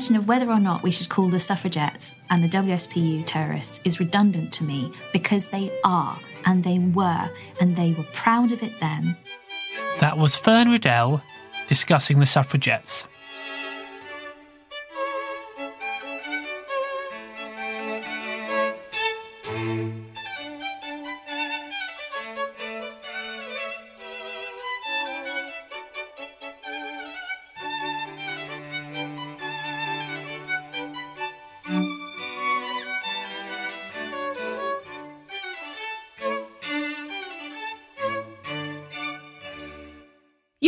Question of whether or not we should call the suffragettes and the WSPU terrorists is redundant to me because they are, and they were, and they were proud of it then. That was Fern Riddell discussing the suffragettes.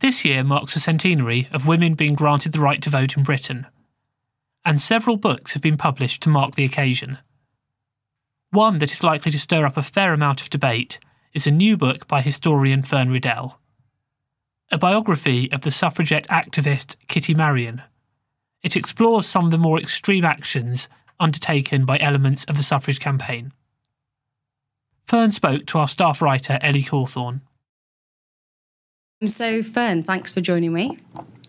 This year marks the centenary of women being granted the right to vote in Britain, and several books have been published to mark the occasion. One that is likely to stir up a fair amount of debate is a new book by historian Fern Riddell, a biography of the suffragette activist Kitty Marion. It explores some of the more extreme actions undertaken by elements of the suffrage campaign. Fern spoke to our staff writer Ellie Cawthorne. I'm so, Fern, thanks for joining me.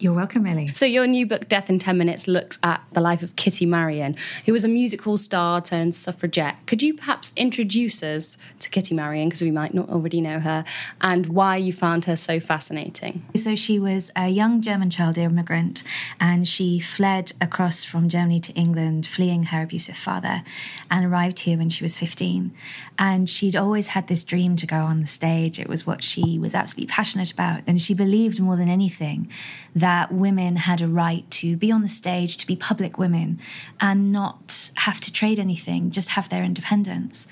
You're welcome, Ellie. So, your new book, Death in 10 Minutes, looks at the life of Kitty Marion, who was a music hall star turned suffragette. Could you perhaps introduce us to Kitty Marion, because we might not already know her, and why you found her so fascinating? So she was a young German child immigrant and she fled across from Germany to England, fleeing her abusive father, and arrived here when she was 15. And she'd always had this dream to go on the stage. It was what she was absolutely passionate about. And she believed more than anything that women had a right to be on the stage, to be public women, and not have to trade anything, just have their independence.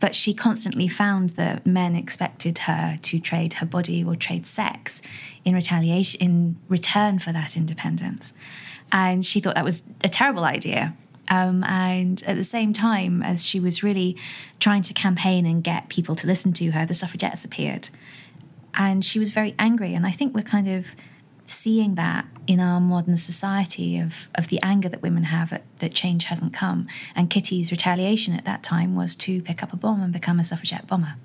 But she constantly found that men expected her to trade her body or trade sex in retaliation, in return for that independence. And she thought that was a terrible idea. Um, and at the same time, as she was really trying to campaign and get people to listen to her, the suffragettes appeared. And she was very angry. And I think we're kind of seeing that in our modern society of, of the anger that women have at, that change hasn't come. And Kitty's retaliation at that time was to pick up a bomb and become a suffragette bomber.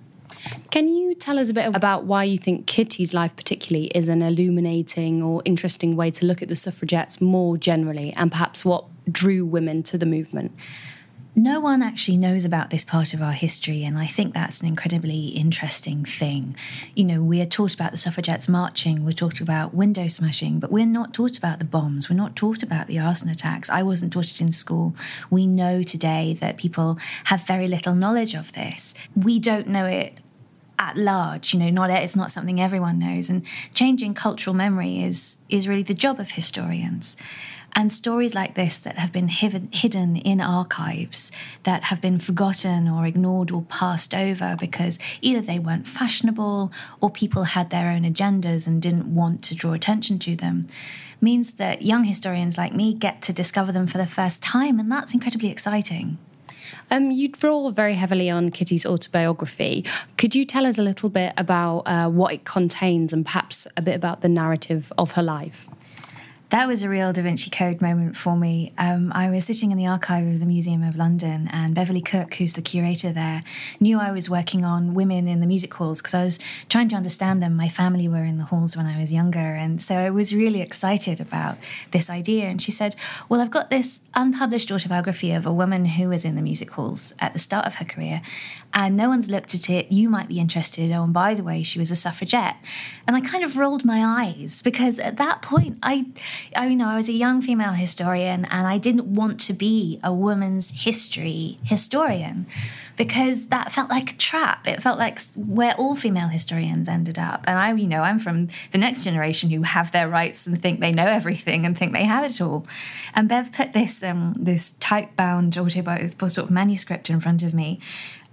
Can you tell us a bit about why you think Kitty's life, particularly, is an illuminating or interesting way to look at the suffragettes more generally, and perhaps what drew women to the movement? No one actually knows about this part of our history, and I think that's an incredibly interesting thing. You know, we are taught about the suffragettes marching, we're taught about window smashing, but we're not taught about the bombs, we're not taught about the arson attacks. I wasn't taught it in school. We know today that people have very little knowledge of this. We don't know it at large you know not it's not something everyone knows and changing cultural memory is is really the job of historians and stories like this that have been hidden in archives, that have been forgotten or ignored or passed over because either they weren't fashionable or people had their own agendas and didn't want to draw attention to them, means that young historians like me get to discover them for the first time, and that's incredibly exciting. Um, you draw very heavily on Kitty's autobiography. Could you tell us a little bit about uh, what it contains and perhaps a bit about the narrative of her life? That was a real Da Vinci Code moment for me. Um, I was sitting in the archive of the Museum of London, and Beverly Cook, who's the curator there, knew I was working on women in the music halls because I was trying to understand them. My family were in the halls when I was younger, and so I was really excited about this idea. And she said, Well, I've got this unpublished autobiography of a woman who was in the music halls at the start of her career, and no one's looked at it. You might be interested. Oh, and by the way, she was a suffragette. And I kind of rolled my eyes because at that point, I I you know I was a young female historian and I didn't want to be a woman's history historian because that felt like a trap. It felt like where all female historians ended up. And I, you know, I'm from the next generation who have their rights and think they know everything and think they have it all. And Bev put this um, this type bound autobiographical sort of manuscript in front of me,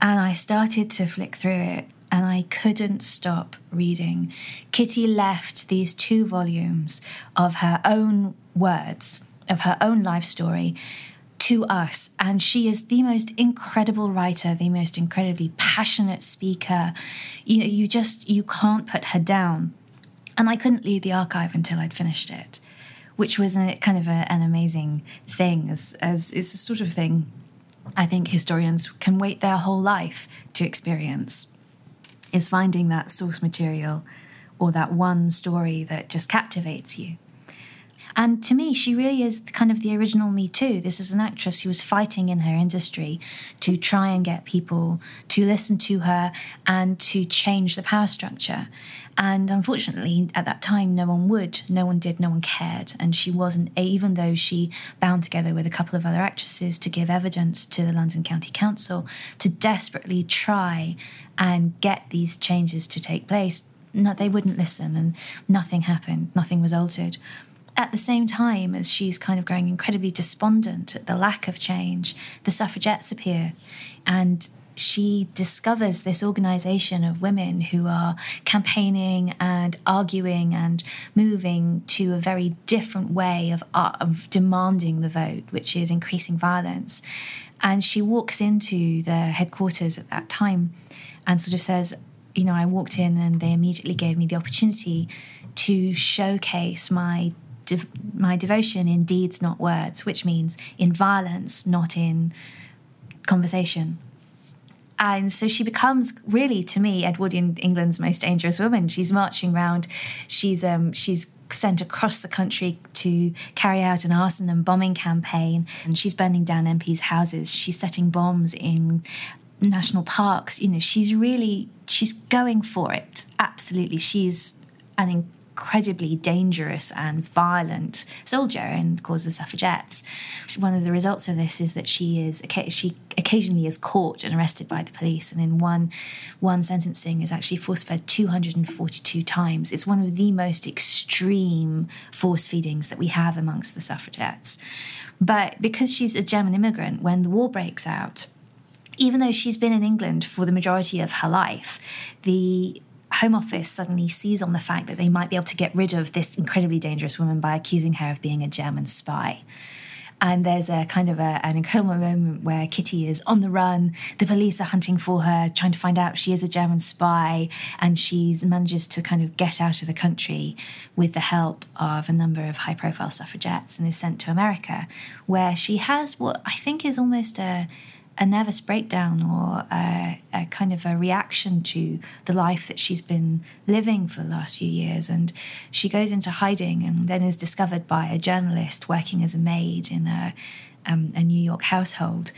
and I started to flick through it. And I couldn't stop reading. Kitty left these two volumes of her own words, of her own life story, to us. And she is the most incredible writer, the most incredibly passionate speaker. You know, you just you can't put her down. And I couldn't leave the archive until I'd finished it, which was a, kind of a, an amazing thing. As as it's the sort of thing I think historians can wait their whole life to experience. Is finding that source material or that one story that just captivates you. And to me, she really is kind of the original Me Too. This is an actress who was fighting in her industry to try and get people to listen to her and to change the power structure. And unfortunately, at that time, no one would, no one did, no one cared. And she wasn't, even though she bound together with a couple of other actresses to give evidence to the London County Council to desperately try and get these changes to take place. No, they wouldn't listen, and nothing happened, nothing was altered at the same time as she's kind of growing incredibly despondent at the lack of change, the suffragettes appear. And she discovers this organization of women who are campaigning and arguing and moving to a very different way of, uh, of demanding the vote, which is increasing violence. And she walks into the headquarters at that time and sort of says, You know, I walked in and they immediately gave me the opportunity to showcase my my devotion in deeds, not words, which means in violence, not in conversation. And so she becomes really, to me, Edwardian England's most dangerous woman. She's marching around. She's um, she's sent across the country to carry out an arson and bombing campaign, and she's burning down MPs' houses. She's setting bombs in national parks. You know, she's really she's going for it. Absolutely, she's an incredibly dangerous and violent soldier and cause of the suffragettes. One of the results of this is that she is she occasionally is caught and arrested by the police, and in one one sentencing is actually force fed 242 times. It's one of the most extreme force feedings that we have amongst the suffragettes. But because she's a German immigrant, when the war breaks out, even though she's been in England for the majority of her life, the Home Office suddenly sees on the fact that they might be able to get rid of this incredibly dangerous woman by accusing her of being a German spy. And there's a kind of a, an incredible moment where Kitty is on the run. The police are hunting for her, trying to find out she is a German spy, and she manages to kind of get out of the country with the help of a number of high-profile suffragettes and is sent to America, where she has what I think is almost a a nervous breakdown or a, a, kind of a reaction to the life that she's been living for the last few years. And she goes into hiding and then is discovered by a journalist working as a maid in a, um, a New York household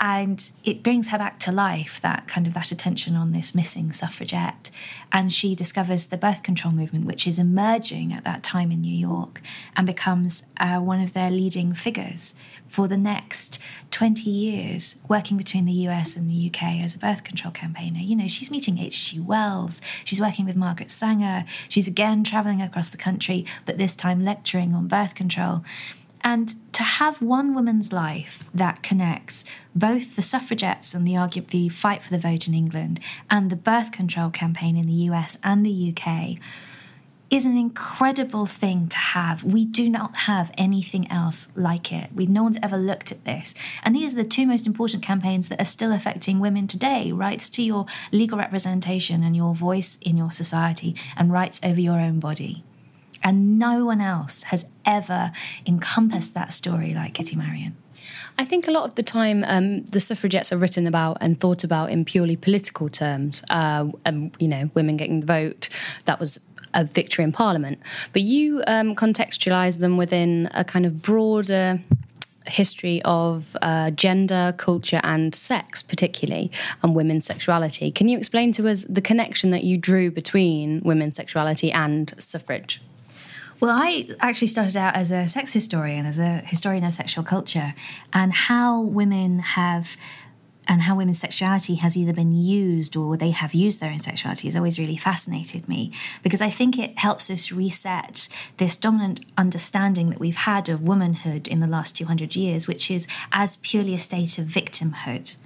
and it brings her back to life that kind of that attention on this missing suffragette. And she discovers the birth control movement which is emerging at that time in new york and becomes uh, one of their leading figures for the next 20 years working between the us and the uk as a birth control campaigner. You know she's meeting hg wells. She's working with margaret sanger. She's again traveling across the country but this time lecturing on birth control and to have one woman's life that connects both the suffragettes and the argue the fight for the vote in England and the birth control campaign in the US and the UK is an incredible thing to have. We do not have anything else like it. We no one's ever looked at this. And these are the two most important campaigns that are still affecting women today, rights to your legal representation and your voice in your society and rights over your own body. And no one else has ever encompassed that story like Kitty Marion. I think a lot of the time um, the suffragettes are written about and thought about in purely political terms. Uh, um, you know, women getting the vote, that was a victory in Parliament. But you um, contextualise them within a kind of broader history of uh, gender, culture, and sex, particularly, and women's sexuality. Can you explain to us the connection that you drew between women's sexuality and suffrage? Well, I actually started out as a sex historian, as a historian of sexual culture, and how women have and how women's sexuality has either been used or they have used their own sexuality has always really fascinated me because I think it helps us reset this dominant understanding that we've had of womanhood in the last 200 years, which is as purely a state of victimhood.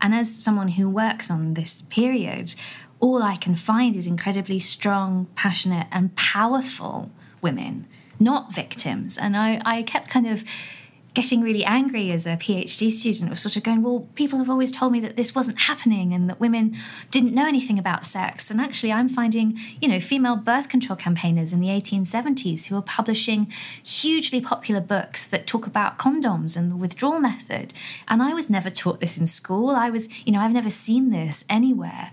And as someone who works on this period, all I can find is incredibly strong, passionate, and powerful women, not victims. And I, I kept kind of getting really angry as a PhD student of sort of going, well, people have always told me that this wasn't happening and that women didn't know anything about sex. And actually, I'm finding, you know, female birth control campaigners in the 1870s who are publishing hugely popular books that talk about condoms and the withdrawal method. And I was never taught this in school. I was, you know, I've never seen this anywhere.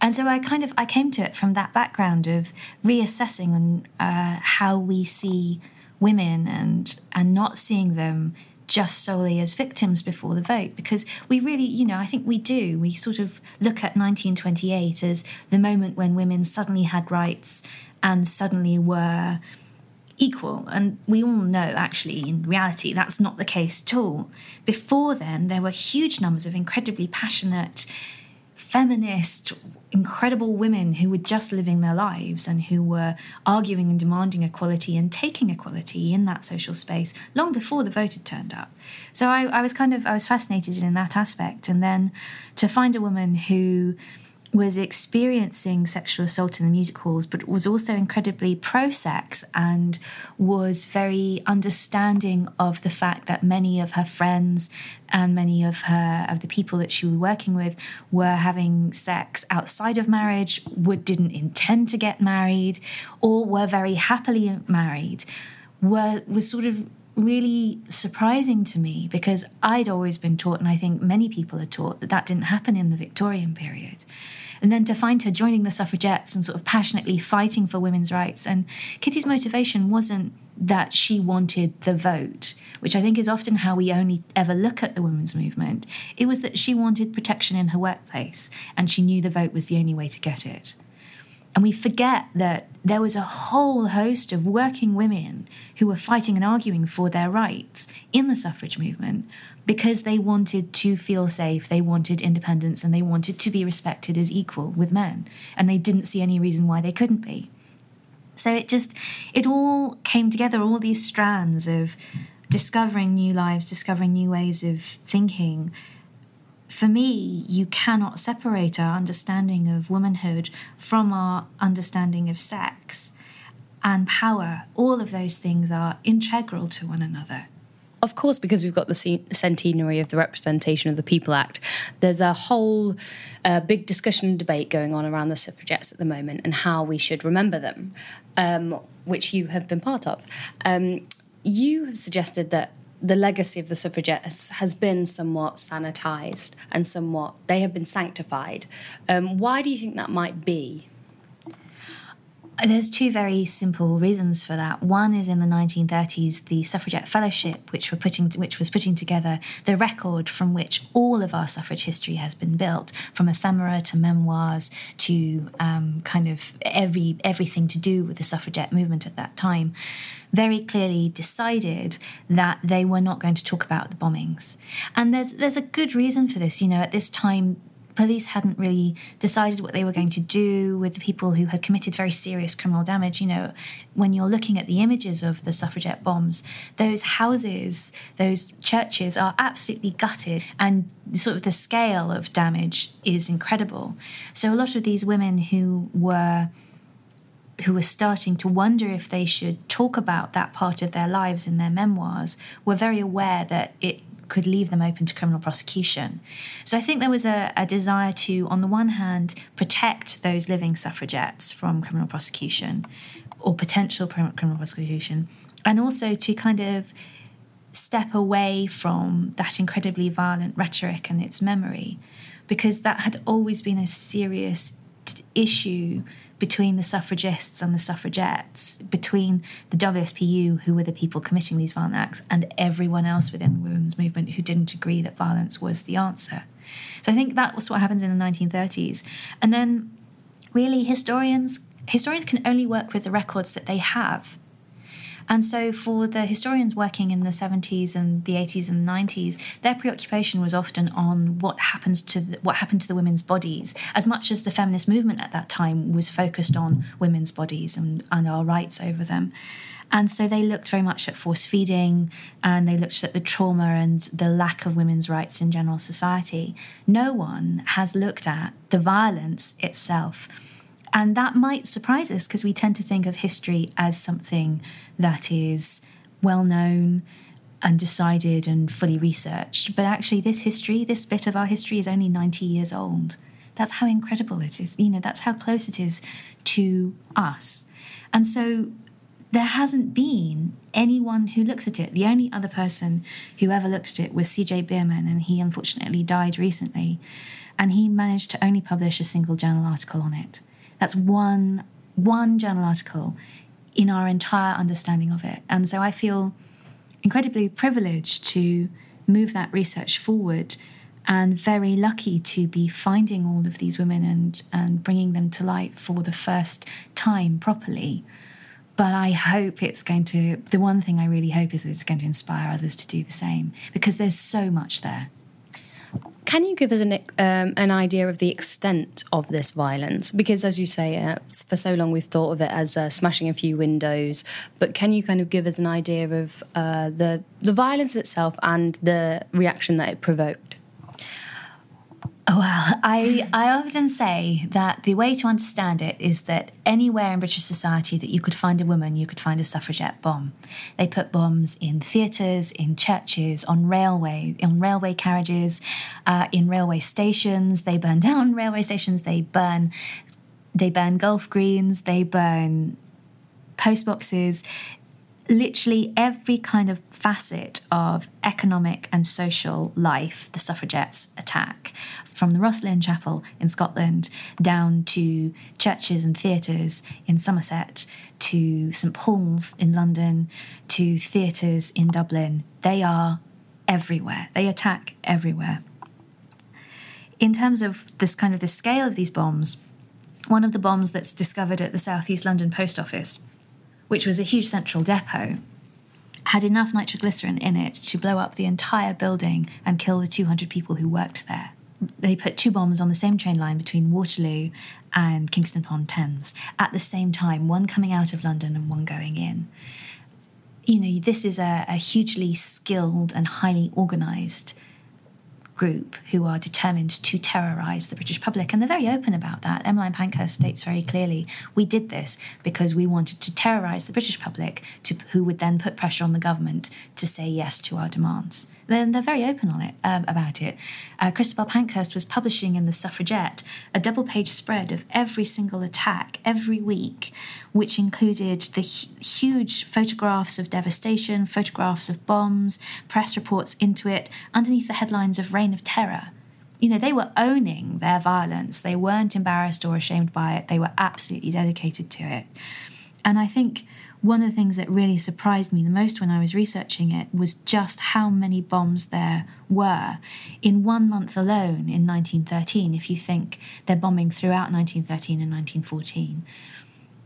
And so I kind of I came to it from that background of reassessing uh, how we see women and and not seeing them just solely as victims before the vote. Because we really you know i think we do. We sort of look at 1928 as the moment when women suddenly had rights and suddenly were equal. And we all know actually in reality that's not the case at all. Before then there were huge numbers of incredibly passionate feminist incredible women who were just living their lives and who were arguing and demanding equality and taking equality in that social space long before the vote had turned up. So I, I was kind of I was fascinated in that aspect, and then to find a woman who was experiencing sexual assault in the music halls, but was also incredibly pro sex and was very understanding of the fact that many of her friends and many of her of the people that she was working with were having sex outside of marriage, would didn't intend to get married, or were very happily married, were was sort of really surprising to me because I'd always been taught, and I think many people are taught, that that didn't happen in the Victorian period. And then to find her joining the suffragettes and sort of passionately fighting for women's rights. And Kitty's motivation wasn't that she wanted the vote, which I think is often how we only ever look at the women's movement. It was that she wanted protection in her workplace, and she knew the vote was the only way to get it. And we forget that there was a whole host of working women who were fighting and arguing for their rights in the suffrage movement because they wanted to feel safe, they wanted independence, and they wanted to be respected as equal with men. And they didn't see any reason why they couldn't be. So it just, it all came together, all these strands of discovering new lives, discovering new ways of thinking for me, you cannot separate our understanding of womanhood from our understanding of sex and power. All of those things are integral to one another. Of course, because we've got the centenary of the Representation of the People Act, there's a whole uh, big discussion and debate going on around the suffragettes at the moment and how we should remember them, um, which you have been part of. Um, you have suggested that the legacy of the suffragettes has been somewhat sanitized and somewhat they have been sanctified. Um, why do you think that might be? There's two very simple reasons for that. One is in the 1930s, the Suffragette Fellowship, which were putting, which was putting together the record from which all of our suffrage history has been built, from ephemera to memoirs to um, kind of every everything to do with the suffragette movement at that time very clearly decided that they were not going to talk about the bombings. And there's there's a good reason for this. You know, at this time police hadn't really decided what they were going to do with the people who had committed very serious criminal damage. You know, when you're looking at the images of the suffragette bombs, those houses, those churches are absolutely gutted, and sort of the scale of damage is incredible. So a lot of these women who were who were starting to wonder if they should talk about that part of their lives in their memoirs were very aware that it could leave them open to criminal prosecution. So I think there was a, a, desire to, on the one hand, protect those living suffragettes from criminal prosecution or potential criminal prosecution, and also to kind of step away from that incredibly violent rhetoric and its memory, because that had always been a serious t- issue between the suffragists and the suffragettes, between the WSPU, who were the people committing these violent acts, and everyone else within the women's movement who didn't agree that violence was the answer. So I think that was what happens in the 1930s. And then really historians historians can only work with the records that they have. And so, for the historians working in the 70s and the 80s and 90s, their preoccupation was often on what happens to the, what happened to the women's bodies, as much as the feminist movement at that time was focused on women's bodies and, and our rights over them. And so they looked very much at force feeding and they looked at the trauma and the lack of women's rights in general society. No one has looked at the violence itself. And that might surprise us because we tend to think of history as something that is well known and decided and fully researched. But actually, this history, this bit of our history, is only 90 years old. That's how incredible it is. You know, that's how close it is to us. And so there hasn't been anyone who looks at it. The only other person who ever looked at it was C.J. Bearman, and he unfortunately died recently. And he managed to only publish a single journal article on it. That's one one journal article in our entire understanding of it. And so I feel incredibly privileged to move that research forward and very lucky to be finding all of these women and, and bringing them to light for the first time properly. But I hope it's going to, the one thing I really hope is that it's going to inspire others to do the same because there's so much there. Can you give us an, um, an idea of the extent of this violence? Because, as you say, uh, for so long we've thought of it as uh, smashing a few windows, but can you kind of give us an idea of uh, the the violence itself and the reaction that it provoked? Well, I, I often say that the way to understand it is that anywhere in British society that you could find a woman, you could find a suffragette bomb. They put bombs in theatres, in churches, on railway, on railway carriages, uh, in railway stations. They burn down railway stations. They burn, they burn golf greens. They burn post boxes literally every kind of facet of economic and social life the suffragettes attack, from the Rosslyn Chapel in Scotland down to churches and theatres in Somerset to St Paul's in London to theatres in Dublin. They are everywhere, they attack everywhere. In terms of this kind of the scale of these bombs, one of the bombs that's discovered at the Southeast London Post Office which was a huge central depot, had enough nitroglycerin in it to blow up the entire building and kill the 200 people who worked there. They put two bombs on the same train line between Waterloo and Kingston upon Thames at the same time, one coming out of London and one going in. You know, this is a, a hugely skilled and highly organised group who are determined to terrorise the British public. And they're very open about that. Emmeline Pankhurst states very clearly we did this because we wanted to terrorise the British public, to, who would then put pressure on the government to say yes to our demands then they're very open on it um, about it. Uh, Christabel Pankhurst was publishing in the Suffragette a double-page spread of every single attack every week, which included the hu- huge photographs of devastation, photographs of bombs, press reports into it, underneath the headlines of "Reign of Terror." You know, they were owning their violence. They weren't embarrassed or ashamed by it. They were absolutely dedicated to it. And I think one of the things that really surprised me the most when I was researching it was just how many bombs there were. In one month alone in 1913, if you think they're bombing throughout 1913 and 1914,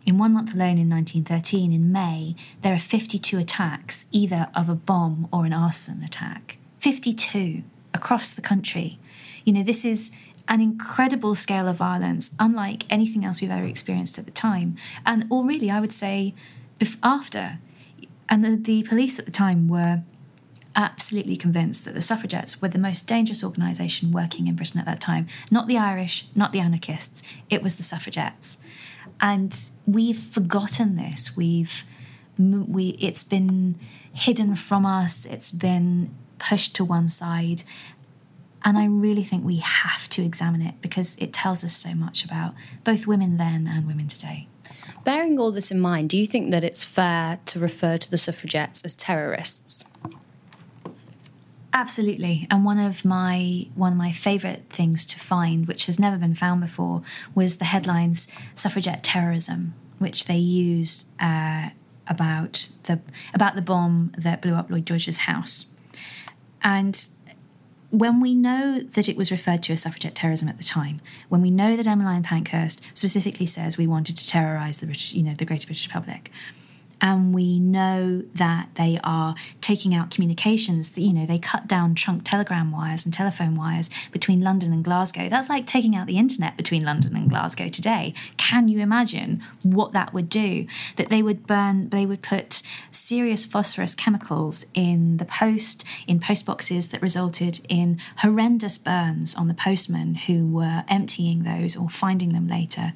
in one month alone in 1913, in May, there are 52 attacks, either of a bomb or an arson attack. 52 across the country. You know, this is an incredible scale of violence, unlike anything else we've ever experienced at the time. And, or really, I would say, after. And the, the police at the time were absolutely convinced that the suffragettes were the most dangerous organisation working in Britain at that time. Not the Irish, not the anarchists, it was the suffragettes. And we've forgotten this. We've we it's been hidden from us. It's been pushed to one side. And I really think we have to examine it because it tells us so much about both women then and women today. Bearing all this in mind, do you think that it's fair to refer to the suffragettes as terrorists? Absolutely. And one of my one of my favourite things to find, which has never been found before, was the headlines "Suffragette Terrorism," which they used uh, about the about the bomb that blew up Lloyd George's house. And when we know that it was referred to as suffragette terrorism at the time, when we know that Emmeline Pankhurst specifically says we wanted to terrorise the British, you know, the Greater British public, and we know that they are taking out communications. that You know, they cut down trunk telegram wires and telephone wires between London and Glasgow. That's like taking out the internet between London and Glasgow today. Can you imagine what that would do? That they would burn, they would put serious phosphorus chemicals in the post, in post boxes that resulted in horrendous burns on the postmen who were emptying those or finding them later.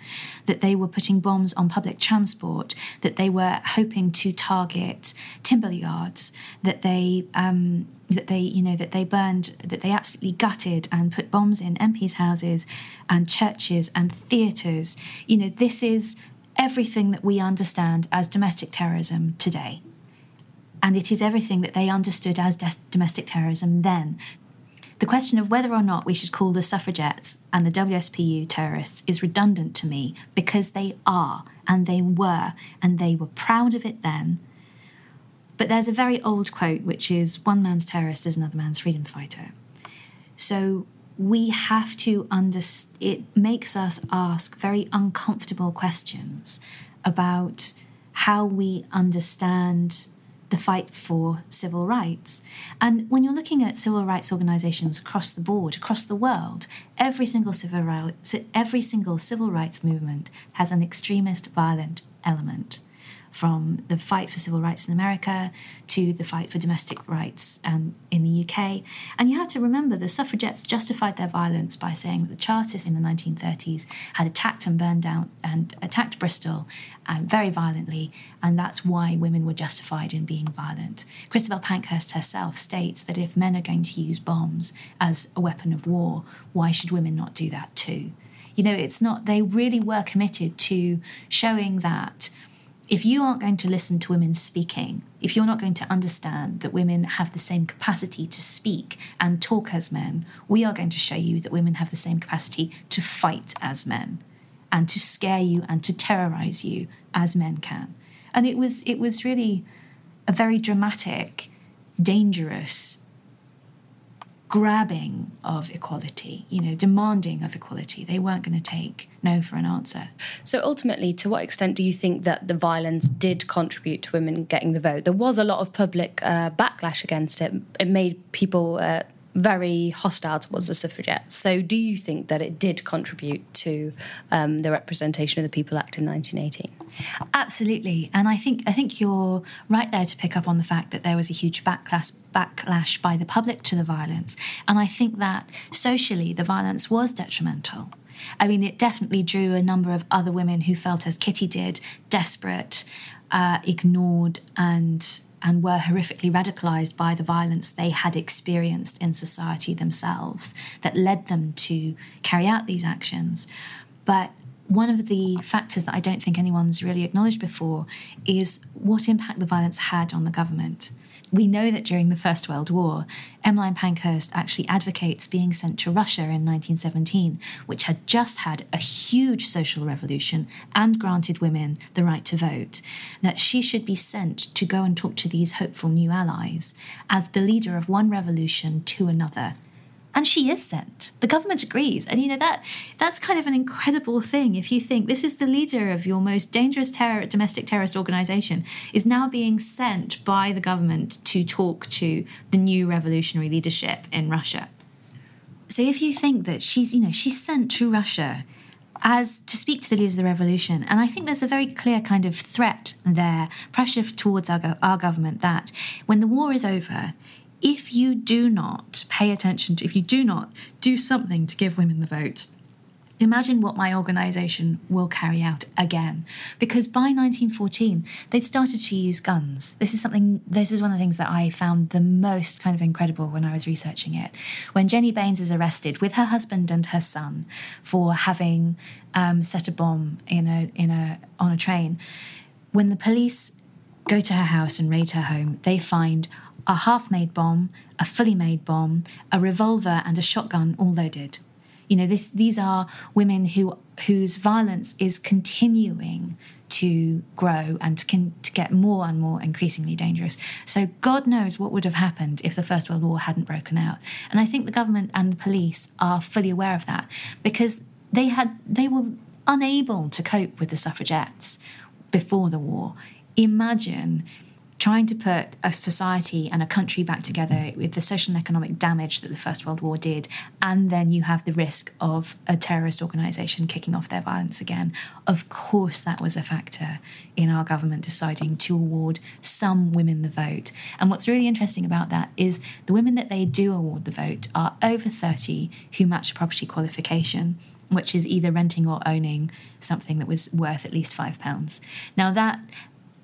That they were putting bombs on public transport, that they were hoping hoping to target timber yards that they um, that they you know that they burned that they absolutely gutted and put bombs in MPs' houses and churches and theatres. You know this is everything that we understand as domestic terrorism today. And it is everything that they understood as de- domestic terrorism then. The question of whether or not we should call the suffragettes and the WSPU terrorists is redundant to me because they are and they were, and they were proud of it then. But there's a very old quote which is one man's terrorist is another man's freedom fighter. So we have to understand, it makes us ask very uncomfortable questions about how we understand the fight for civil rights. And when you're looking at civil rights organizations across the board, across the world, every single civil rights, every single civil rights movement has an extremist violent element from the fight for civil rights in America to the fight for domestic rights um, in the UK. And you have to remember the suffragettes justified their violence by saying that the Chartists in the 1930s had attacked and burned down and attacked Bristol um, very violently, and that's why women were justified in being violent. Christabel Pankhurst herself states that if men are going to use bombs as a weapon of war, why should women not do that too? You know, it's not, they really were committed to showing that if you aren't going to listen to women speaking, if you're not going to understand that women have the same capacity to speak and talk as men, we are going to show you that women have the same capacity to fight as men and to scare you and to terrorize you as men can. And it was it was really a very dramatic, dangerous grabbing of equality, you know, demanding of equality. They weren't going to take no for an answer. So ultimately, to what extent do you think that the violence did contribute to women getting the vote? There was a lot of public uh, backlash against it. It made people uh, very hostile towards the suffragettes. So, do you think that it did contribute to um, the Representation of the People Act in 1918? Absolutely, and I think I think you're right there to pick up on the fact that there was a huge backlash backlash by the public to the violence, and I think that socially the violence was detrimental. I mean, it definitely drew a number of other women who felt as Kitty did, desperate, uh, ignored, and and were horrifically radicalized by the violence they had experienced in society themselves that led them to carry out these actions. But one of the factors that I don't think anyone's really acknowledged before is what impact the violence had on the government we know that during the First World War, Emmeline Pankhurst actually advocates being sent to Russia in 1917, which had just had a huge social revolution and granted women the right to vote, that she should be sent to go and talk to these hopeful new allies as the leader of one revolution to another and she is sent. The government agrees, and you know that that's kind of an incredible thing. If you think this is the leader of your most dangerous terror, domestic terrorist organization, is now being sent by the government to talk to the new revolutionary leadership in Russia. So if you think that she's, you know, she's sent to Russia as to speak to the leaders of the revolution. And I think there's a very clear kind of threat there, pressure towards our, our government that when the war is over, if you do not pay attention to, if you do not do something to give women the vote, imagine what my organisation will carry out again. Because by 1914, they'd started to use guns. This is something, this is one of the things that I found the most kind of incredible when I was researching it. When Jennie Baines is arrested with her husband and her son for having um, set a bomb in a, in a, on a train, when the police go to her house and raid her home, they find a half made bomb, a fully made bomb, a revolver, and a shotgun all loaded. You know, this, these are women who, whose violence is continuing to grow and to, to get more and more increasingly dangerous. So, God knows what would have happened if the First World War hadn't broken out. And I think the government and the police are fully aware of that because they had they were unable to cope with the suffragettes before the war imagine trying to put a society and a country back together with the social and economic damage that the First World War did, and then you have the risk of a terrorist organization kicking off their violence again. Of course, that was a factor in our government deciding to award some women the vote. And what's really interesting about that is the women that they do award the vote are over 30 who match a property qualification which is either renting or owning something that was worth at least five pounds. Now, that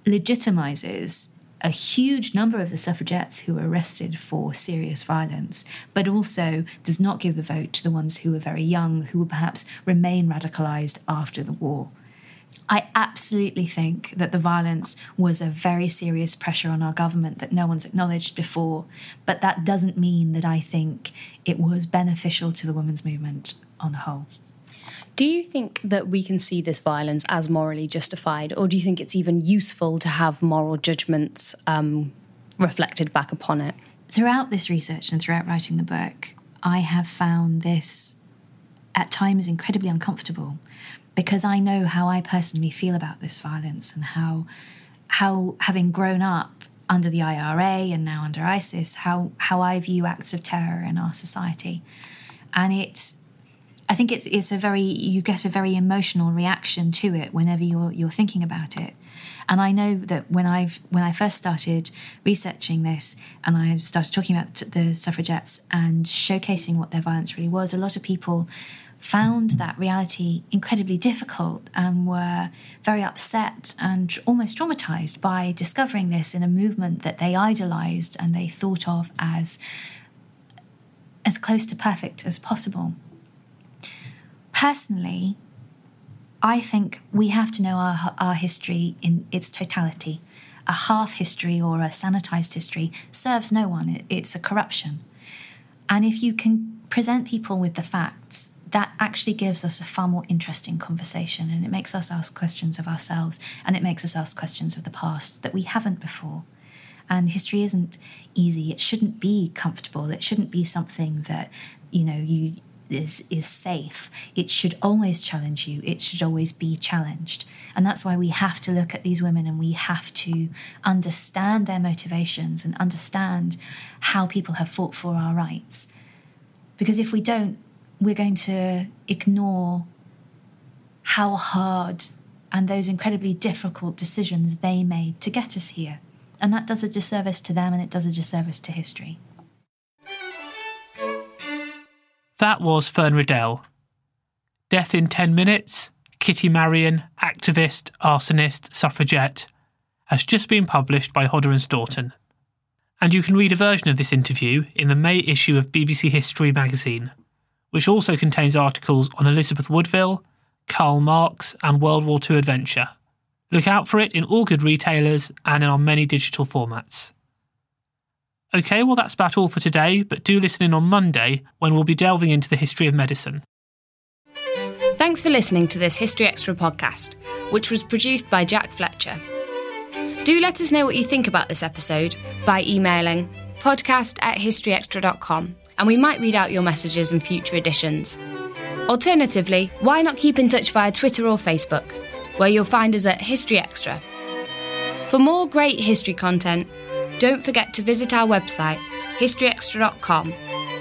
legitimizes a huge number of the suffragettes who were arrested for serious violence, but also does not give the vote to the ones who were very young, who will perhaps remain radicalized after the war. I absolutely think that the violence was a very serious pressure on our government that no one's acknowledged before, but that doesn't mean that I think it was beneficial to the women's movement on the whole. Do you think that we can see this violence as morally justified, or do you think it's even useful to have moral judgments um, reflected back upon it? Throughout this research and throughout writing the book, I have found this at times incredibly uncomfortable because I know how I personally feel about this violence and how how having grown up under the IRA and now under ISIS, how how I view acts of terror in our society. And it's I think it's it's a very you get a very emotional reaction to it whenever you're you're thinking about it. And I know that when I've when I first started researching this and I started talking about the suffragettes and showcasing what their violence really was, a lot of people found that reality incredibly difficult and were very upset and almost traumatized by discovering this in a movement that they idolized and they thought of as as close to perfect as possible. Personally, I think we have to know our, our history in its totality. A half history or a sanitized history serves no one, it, it's a corruption. And if you can present people with the facts, that actually gives us a far more interesting conversation and it makes us ask questions of ourselves and it makes us ask questions of the past that we haven't before. And history isn't easy. It shouldn't be comfortable. It shouldn't be something that, you know, you is is safe. It should always challenge you. It should always be challenged. And that's why we have to look at these women and we have to understand their motivations and understand how people have fought for our rights. Because if we don't, we're going to ignore how hard and those incredibly difficult decisions they made to get us here. And that does a disservice to them and it does a disservice to history. That was Fern Riddell. Death in 10 Minutes, Kitty Marion, activist, arsonist, suffragette, has just been published by Hodder and Stoughton. And you can read a version of this interview in the May issue of BBC History magazine, which also contains articles on Elizabeth Woodville, Karl Marx, and World War II adventure. Look out for it in all good retailers and in our many digital formats. Okay, well, that's about all for today, but do listen in on Monday when we'll be delving into the history of medicine. Thanks for listening to this History Extra podcast, which was produced by Jack Fletcher. Do let us know what you think about this episode by emailing podcast at historyextra.com, and we might read out your messages in future editions. Alternatively, why not keep in touch via Twitter or Facebook, where you'll find us at History Extra. For more great history content, don't forget to visit our website, historyextra.com,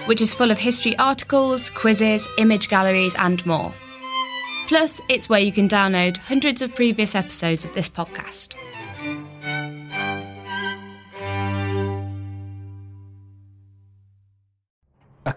which is full of history articles, quizzes, image galleries, and more. Plus, it's where you can download hundreds of previous episodes of this podcast.